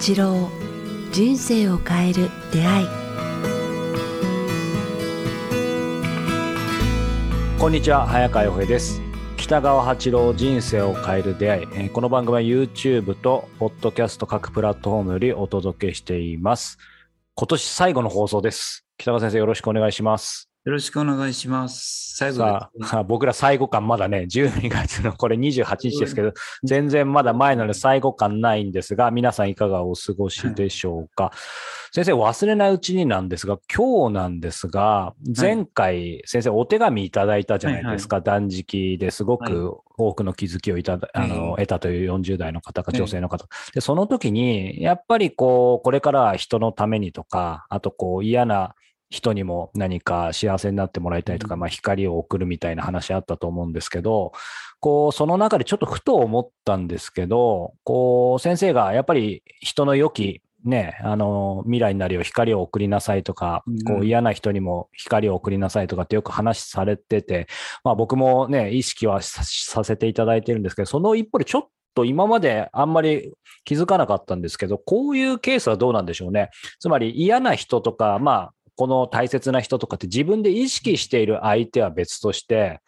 八郎人生を変える出会い。こんにちは早川洋平です。北川八郎人生を変える出会い、えこの番組は YouTube と Podcast 各プラットフォームよりお届けしています。今年最後の放送です。北川先生よろしくお願いします。よろしくお願いします。最後さあ、僕ら最後感まだね、12月のこれ28日ですけど、全然まだ前なので最後感ないんですが、皆さんいかがお過ごしでしょうか？先生、忘れないうちになんですが、今日なんですが、前回、先生お手紙いただいたじゃないですか、断食ですごく多くの気づきをいただ、あの、得たという40代の方か女性の方。で、その時に、やっぱりこう、これからは人のためにとか、あとこう嫌な人にも何か幸せになってもらいたいとか、まあ光を送るみたいな話あったと思うんですけど、こう、その中でちょっとふと思ったんですけど、こう、先生がやっぱり人の良き、ね、あの、未来になるよう光を送りなさいとかうん、こう嫌な人にも光を送りなさいとかってよく話されてて、まあ僕もね、意識はささせていただいてるんですけど、その一方でちょっと今まであんまり気づかなかったんですけど、こういうケースはどうなんでしょうね。つまり嫌な人とか、まあ、この大切な人とかって自分で意識している相手は別として、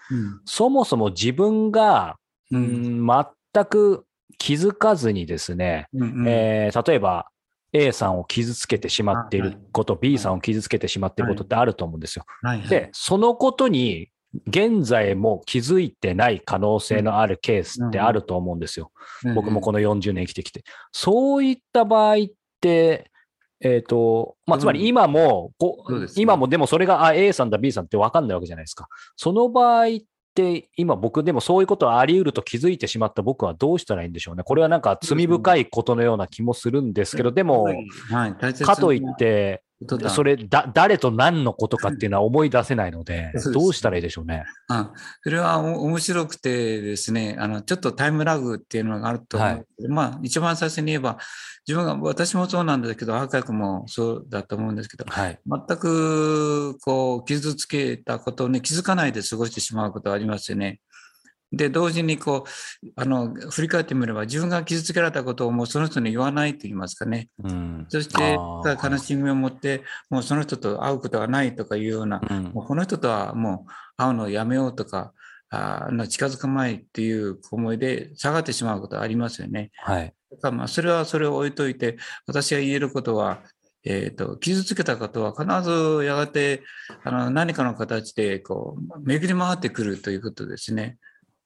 そもそも自分が、ううんん、全く気づかずにですね、うんうん。えー例えば A さんを傷つけてしまっていること、B さんを傷つけてしまっていることってあると思うんですよ。はいはい。で、そのことに現在も気づいてない可能性のあるケースってあると思うんですよ。僕もこの40年生きてきて。そういった場合って、えっ、と、まあ、つまり今も、うですね。今もでもそれがあ A さんだ B さんって分かんないわけじゃないですか。その場合って、今僕でもそういうことはあり得ると気づいてしまった僕はどうしたらいいんでしょうね。これはなんか罪深いことのような気もするんですけど、でも、かといって、それだ、誰と何のことかっていうのは思い出せないので どうしたらいいでしょうね。あそれはお面白くてですね、あのちょっとタイムラグっていうのがあると思うんですけど、まあ一番最初に言えば、自分が、私もそうなんですけど、赤井君もそうだと思うんですけど、はい。全くこう傷つけたことに気づかないで過ごしてしまうことがありますよね。で、同時にこう、あの、振り返ってみれば、自分が傷つけられたことをもうその人に言わないと言いますかね。うん。そして悲しみを持って、もうその人と会うことがないとかいうような、うんもうこの人とはもう会うのをやめようとか、あー近づくまいっていう思いで下がってしまうことがありますよね。はい。だからまあそれはそれを置いといて、私が言えることは、えー、と傷つけたことは必ずやがてあの何かの形でこう巡り回ってくるということですね。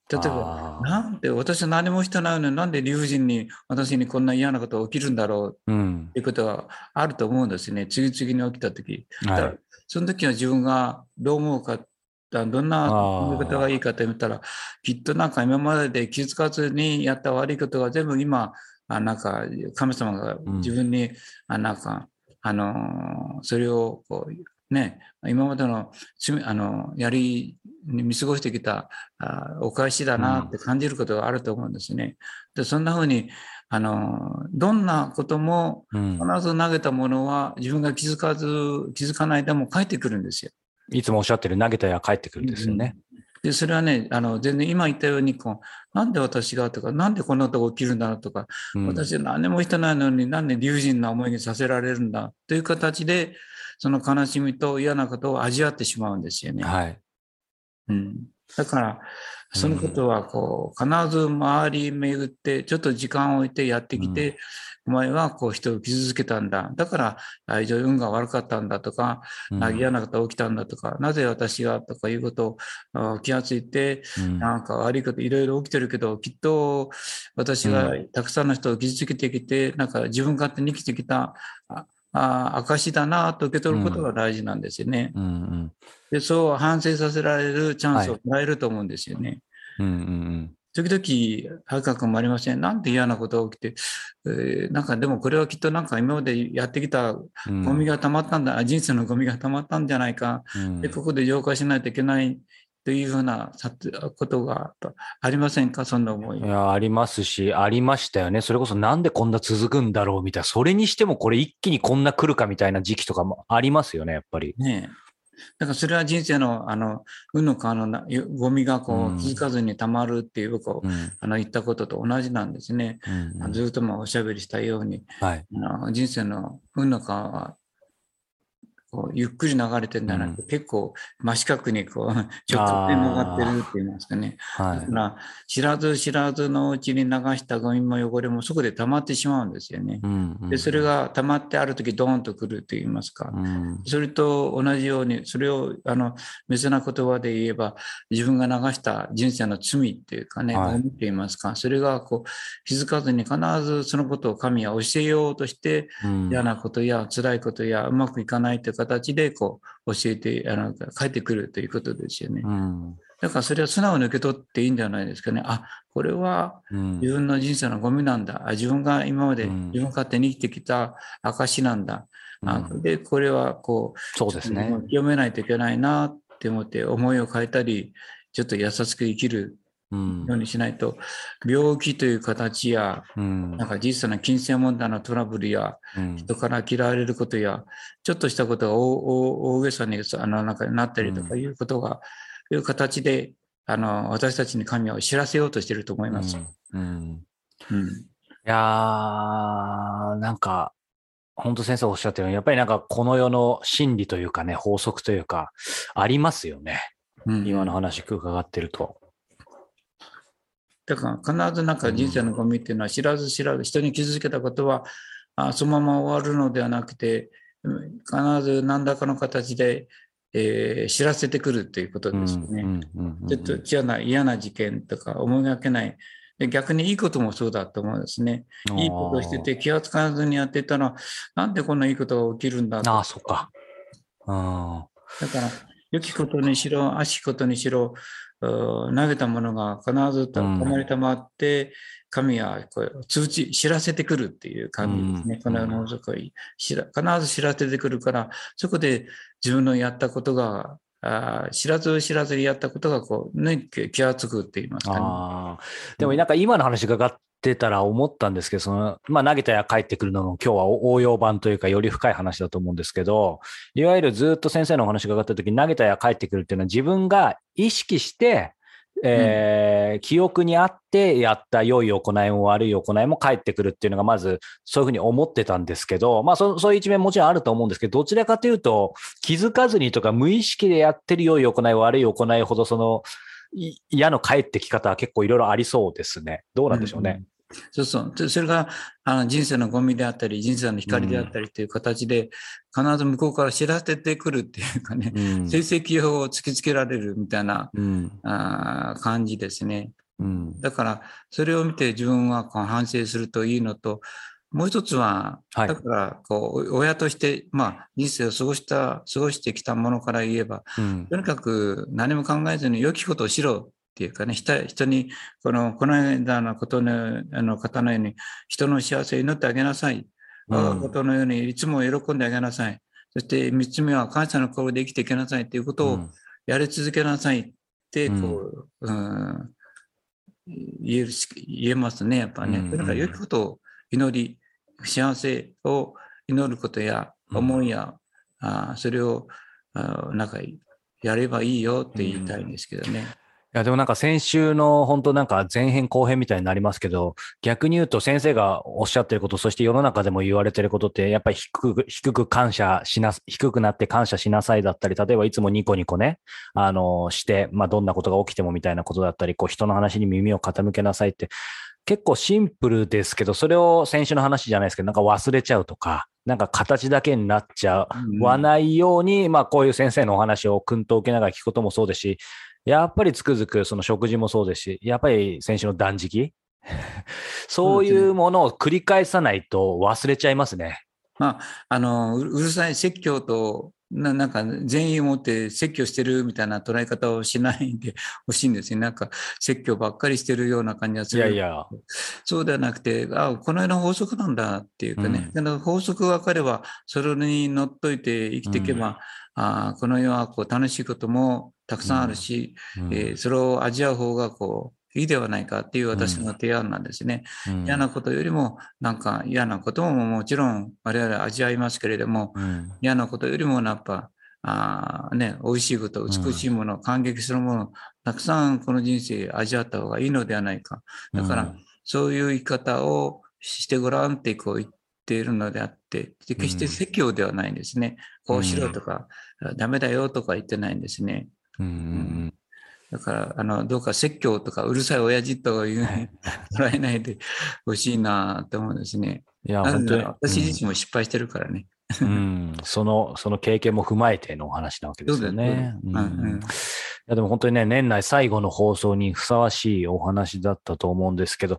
例えば、なんで私は何もしてないのになんで理不尽に私にこんな嫌なことが起きるんだろう？うん。ということはあると思うんですね。次々に起きたとき。はい。その時は自分がどう思うか、どんな考え方がいいかと言ったら、きっとなんか今までで気づかずにやった悪いことが全部今、あなんか神様が自分に、あなんか、あのーそれをこう、ね、今までの罪あのやりに見過ごしてきたあお返しだなって感じることがあると思うんですね。でそんなふうにあのどんなこともうん必ず投げたものは自分が気づかず、気づかないでも返ってくるんですよ。いつもおっしゃってる投げたや帰ってくるんですよね。で、それはね、あの、全然今言ったように、こう、なんで私がとか、なんでこんなことが起きるんだろうとか、うん私は何もしてないのになんで理不尽な思いにさせられるんだという形で、その悲しみと嫌なことを味わってしまうんですよね。はい。うん、だから、そのことはこう必ず周り巡ってちょっと時間を置いてやってきて、お前はこう人を傷つけたんだ。だから愛情運が悪かったんだとか、嫌なことが起きたんだとかなぜ私がとかいうことをあ気がついてうん。なんか悪いこといろいろ起きてるけどきっと私がたくさんの人を傷つけてきて、なんか自分勝手に生きてきたああ証だなと受け取ることが大事なんですよね。うんうんでそう反省させられるチャンスをもらえると思うんですよね。うんうん時々、早川君もありません。なんで嫌なことが起きて、えーなんかでもこれはきっとなんか今までやってきたうんゴミが溜まったんだ、あ人生のゴミが溜まったんじゃないか。うんで、ここで浄化しないといけないというふうなさことがありませんか？そんな思いい。や、ありますし、ありましたよね。それこそなんでこんな続くんだろうみたいな、それにしてもこれ一気にこんな来るかみたいな時期とかもありますよね、やっぱり。ねえだからそれは人生の、あの、運の川のなゴミがこう気づかずに溜まるっていう、こう、うんあの、言ったことと同じなんですね。うんうんずっとまあおしゃべりしたように、はい。あの人生の運の川は、こうゆっくり流れてるんじゃなくて、結構真四角にこう 直角に曲がってるって言いますかね。はい。だから知らず知らずのうちに流したゴミも汚れもそこで溜まってしまうんですよね。うんうんで、それが溜まってある時ドーンとくると言いますか。うんそれと同じように、それをあの別な言葉で言えば、自分が流した人生の罪っていうかね、はいゴミって言いますか、それがこう気づかずに必ずそのことを神は教えようとして、うん嫌なことや辛いことやうまくいかないという形でこう教えて、あの帰ってくるということですよね。うんだからそれは素直に受け取っていいんじゃないですかね。あ、これはうん自分の人生のゴミなんだ。あ自分が今までうん自分勝手に生きてきた証なんだ。あうんで、これはこう、そうですね。読めないといけないなって思って思いを変えたり、ちょっと優しく生きるうん。ようにしないと、病気という形や、うん。なんか実際の金銭問題のトラブルや、うん。人から嫌われることや、ちょっとしたことが大げさにあのなんかなったりとかいうことが、いう形で、あの、私たちに神を知らせようとしていると思います。いやー、なんか、本当先生おっしゃったように、やっぱりなんかこの世の真理というかね、法則というか、ありますよね。うん。今の話伺ってると。だから必ずなんか人生のゴミっていうのは知らず知らず人に傷つけたことはあそのまま終わるのではなくてうん必ず何らかの形で、えー知らせてくるということですよね。ちょっと嫌な嫌な事件とか思いがけないで逆にいいこともそうだと思うんですね。いいことをしてて気がつかずにやってたらなんでこんないいことが起きるんだとああ、そっか。うんだから、良きことにしろ、悪しきことにしろ、投げたものが必ずたまりたまって、神はこう通知、知らせてくるっていう感じですね。うん。この必ず知らせてくるから、そこで自分のやったことが、あー知らず知らずにやったことがこう、ね、気がつくって言いますかね。でもなんか今の話伺ってたら思ったんですけど、その、まあ投げたや帰ってくるのの今日は応用版というかより深い話だと思うんですけど、いわゆるずっと先生のお話伺った時に投げたや帰ってくるっていうのは自分が意識して、えー記憶にあってやった良い行いも悪い行いも返ってくるっていうのがまずそういうふうに思ってたんですけど、まあそそういう一面もちろんあると思うんですけど、どちらかというと気づかずにとか無意識でやってる良い行い悪い行いほどそのい嫌の返ってき方は結構いろいろありそうですね。どうなんでしょうね。そうそう。でそれがあの人生のゴミであったり、人生の光であったりという形で、必ず向こうから知らせてくるっていうかね、うん。成績を突きつけられるみたいなうん。あー感じですね。うん。だから、それを見て自分はこう反省するといいのと、もう一つは、はい。だからこう、親として、まあ、人生を過ごした、過ごしてきたものから言えば、うん。とにかく何も考えずに良きことをしろっていうかね、人人に、この、この間のことのあの方のように、人の幸せを祈ってあげなさい。我がことのようにいつも喜んであげなさい。そして三つ目は感謝の心で生きていけなさいということをやり続けなさいって、こう、うん、言えるし、言えますね、やっぱね。うんだから良きことを祈り、幸せを祈ることや思いや、あーそれを、あーなんか、やればいいよって言いたいんですけどね。いや、でもなんか先週の本当なんか前編後編みたいになりますけど、逆に言うと先生がおっしゃってること、そして世の中でも言われてることって、やっぱり低く、低く感謝しな、低くなって感謝しなさいだったり、例えばいつもニコニコね、あの、して、まあどんなことが起きてもみたいなことだったり、こう人の話に耳を傾けなさいって、結構シンプルですけど、それを先週の話じゃないですけど、なんか忘れちゃうとか、なんか形だけになっちゃわないように、まあこういう先生のお話を訓と受けながら聞くこともそうですし、やっぱりつくづくその食事もそうですし、やっぱり先週の断食？そういうものを繰り返さないと忘れちゃいますね。まあ、あの、ううるさい説教と、ななんか善意を持って説教してるみたいな捉え方をしないで ほしいんですよ。なんか説教ばっかりしてるような感じがする。いやいや。そうではなくて、あこの世の法則なんだっていうかね、うん法則が分かれば、それにのっといて生きていけば、あこの世はこう楽しいこともたくさんあるし、うんえーそれを味わう方がこういいではないかっていう私の提案なんですね。うん嫌なことよりも、なんか嫌なことももちろん我々味わいますけれども、うん嫌なことよりもやっぱ、あね、美味しいこと、美しいもの、感激するもの、たくさんこの人生味わった方がいいのではないか。だから、そういう生き方をしてごらんってこう言っているのであって、決して説教ではないんですね。こうしろとか、ダメだよとか言ってないんですね。うんだから、あの、どうか説教とかうるさい親父とか言う 捉えないでほしいなと思うんですね。いや、本当に。私自身も失敗してるからね。うん、その、その経験も踏まえてのお話なわけですよね。うん、いやでも本当にね、年内最後の放送にふさわしいお話だったと思うんですけど、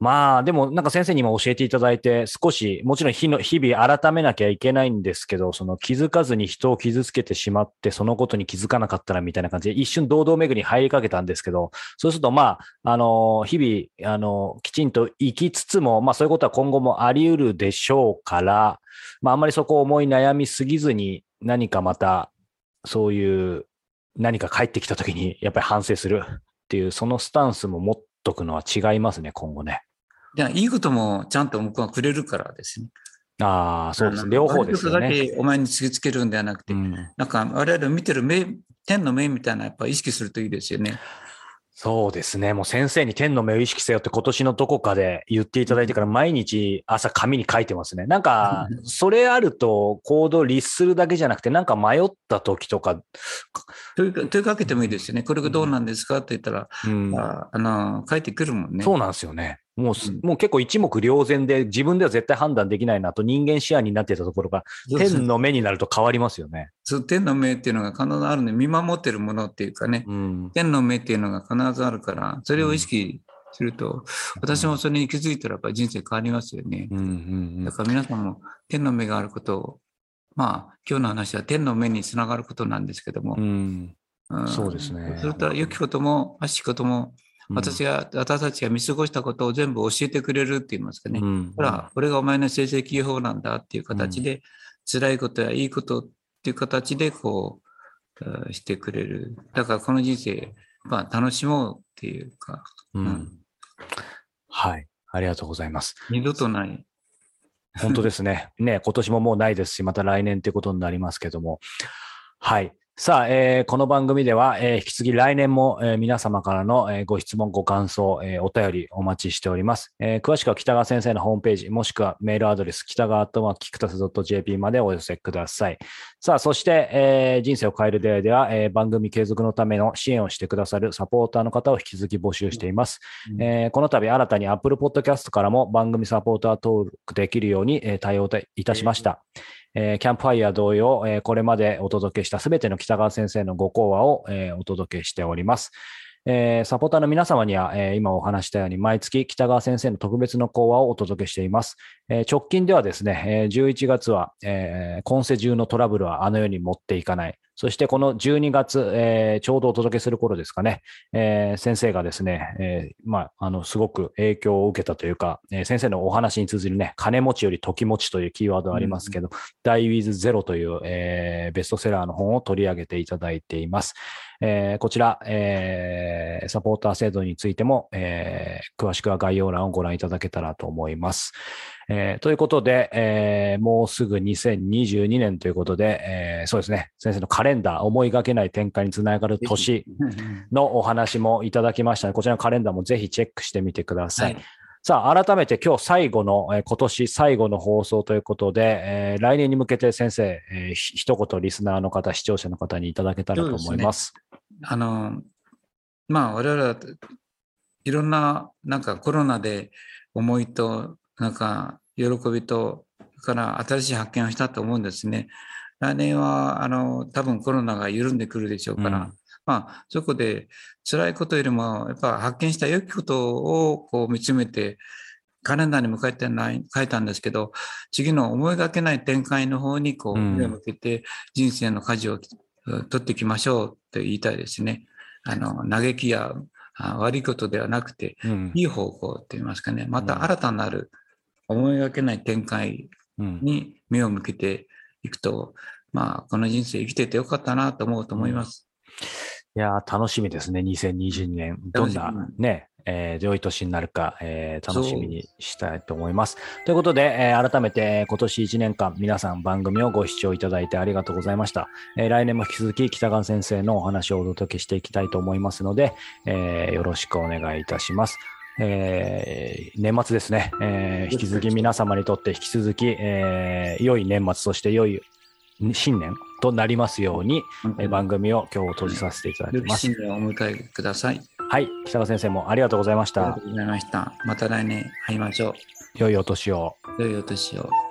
まあ、でもなんか先生にも教えていただいて、少し、もちろん日の日々改めなきゃいけないんですけど、その気づかずに人を傷つけてしまって、そのことに気づかなかったらみたいな感じで、一瞬堂々巡りに入りかけたんですけど、そうするとまあ、あの、日々、あの、きちんと生きつつも、まあそういうことは今後もあり得るでしょうから、まああんまりそこを思い悩みすぎずに、何かまた、そういう、何か帰ってきた時に、やっぱり反省するっていう、そのスタンスも持っとくのは違いますね、今後ね。いや、いいこともちゃんと向こうがくれるからですね。ああ、そうです。両方ですね。だけお前に突きつけるんではなくて、うん、なんか我々見てる目、天の目みたいなやっぱ意識するといいですよね。そうですね。もう先生に天の目を意識せよって今年のどこかで言っていただいてから毎日朝紙に書いてますね。なんか、それあると行動律するだけじゃなくて、なんか迷った時とか。問い問いかけてもいいですよね。これがどうなんですかって言ったら、うん、ああの、書いてくるもんね。そうなんですよね。もう、うん、もう結構一目瞭然で自分では絶対判断できないなと人間視野になってたところが、天の目になると変わりますよね。そう、天の目っていうのが必ずあるので、見守ってるものっていうかね、うん、天の目っていうのが必ずあるから、それを意識すると、私もそれに気づいたらやっぱり人生変わりますよね。うんうんうん、だから皆さんも天の目があることを、まあ、今日の話は天の目につながることなんですけども、うん。そうですね。それと良きことも悪しきことも私が、私たちが見過ごしたことを全部教えてくれるって言いますかね。うん、ほら、これがお前の成績法なんだっていう形で、うん、辛いことやいいことっていう形で、こう、してくれる。だからこの人生、まあ、楽しもうっていうか、うん。はい。ありがとうございます。二度とない。本当ですね。ね、今年ももうないですし、また来年ということになりますけども。はい。さあ、えー、この番組では、えー、引き続き来年も、えー、皆様からの、えー、ご質問、ご感想、えー、お便りお待ちしております、えー。詳しくは北川先生のホームページ、もしくはメールアドレス、北川とはキクタス .jp までお寄せください。さあ、そして、えー、人生を変える出会いでは、えー、番組継続のための支援をしてくださるサポーターの方を引き続き募集しています。うん、えー、この度、新たに Apple Podcast からも番組サポーター登録できるように、えー、対応いたしました。えー、キャンプファイヤー同様、えー、これまでお届けしたすべての北川先生のご講話を、えー、お届けしております。えー、サポーターの皆様には、えー、今お話したように毎月北川先生の特別の講話をお届けしています。えー、直近ではですね、えー、11月は、えー、今世中のトラブルはあの世に持っていかない。そしてこの12月、えー、ちょうどお届けする頃ですかね、えー、先生がですね、えー、まあ、あの、すごく影響を受けたというか、えー、先生のお話に通じるね、金持ちより時持ちというキーワードがありますけど、ダイウィズゼロという、えー、ベストセラーの本を取り上げていただいています。えー、こちら、えー、サポーター制度についても、えー、詳しくは概要欄をご覧いただけたらと思います。えー、ということで、えー、もうすぐ2022年ということで、えー、そうですね、先生のカレンダー、思いがけない展開につながる年のお話もいただきました、こちらのカレンダーもぜひチェックしてみてください。はいさあ、改めて今日最後の、えー、今年最後の放送ということで、えー、来年に向けて先生、えー、一言リスナーの方、視聴者の方にいただけたらと思います。すね、あの、まあ、我々はいろんな、なんかコロナで思いとなんか喜びと、から新しい発見をしたと思うんですね。来年はあの多分コロナが緩んでくるでしょうから、うん、まあ、そこで辛いことよりもやっぱ発見した良きことをこう見つめてカレンダーに向かってない書いたんですけど次の思いがけない展開の方にこう目を向けて人生の舵を取っていきましょうと言いたいですね。あの嘆きや悪いことではなくて、うん、いい方向と言いますかね。また新たなる思いがけない展開に目を向けていくと、まあ、この人生生きててよかったなと思うと思います。いや楽しみですね、2022年。どんなね、えー、良い年になるか、えー、楽しみにしたいと思います。ということで、えー、改めて今年1年間皆さん番組をご視聴いただいてありがとうございました。えー、来年も引き続き北川先生のお話をお届けしていきたいと思いますので、えー、よろしくお願いいたします。えー、年末ですね、えー、引き続き皆様にとって引き続き、えー、良い年末、そして良い新年となりますように、えー、番組を今日閉じさせていただきます。新年をお迎えください。はい、北川先生もありがとうございました。ありがとうございました。また来年会いましょう。良いお年を。良いお年を。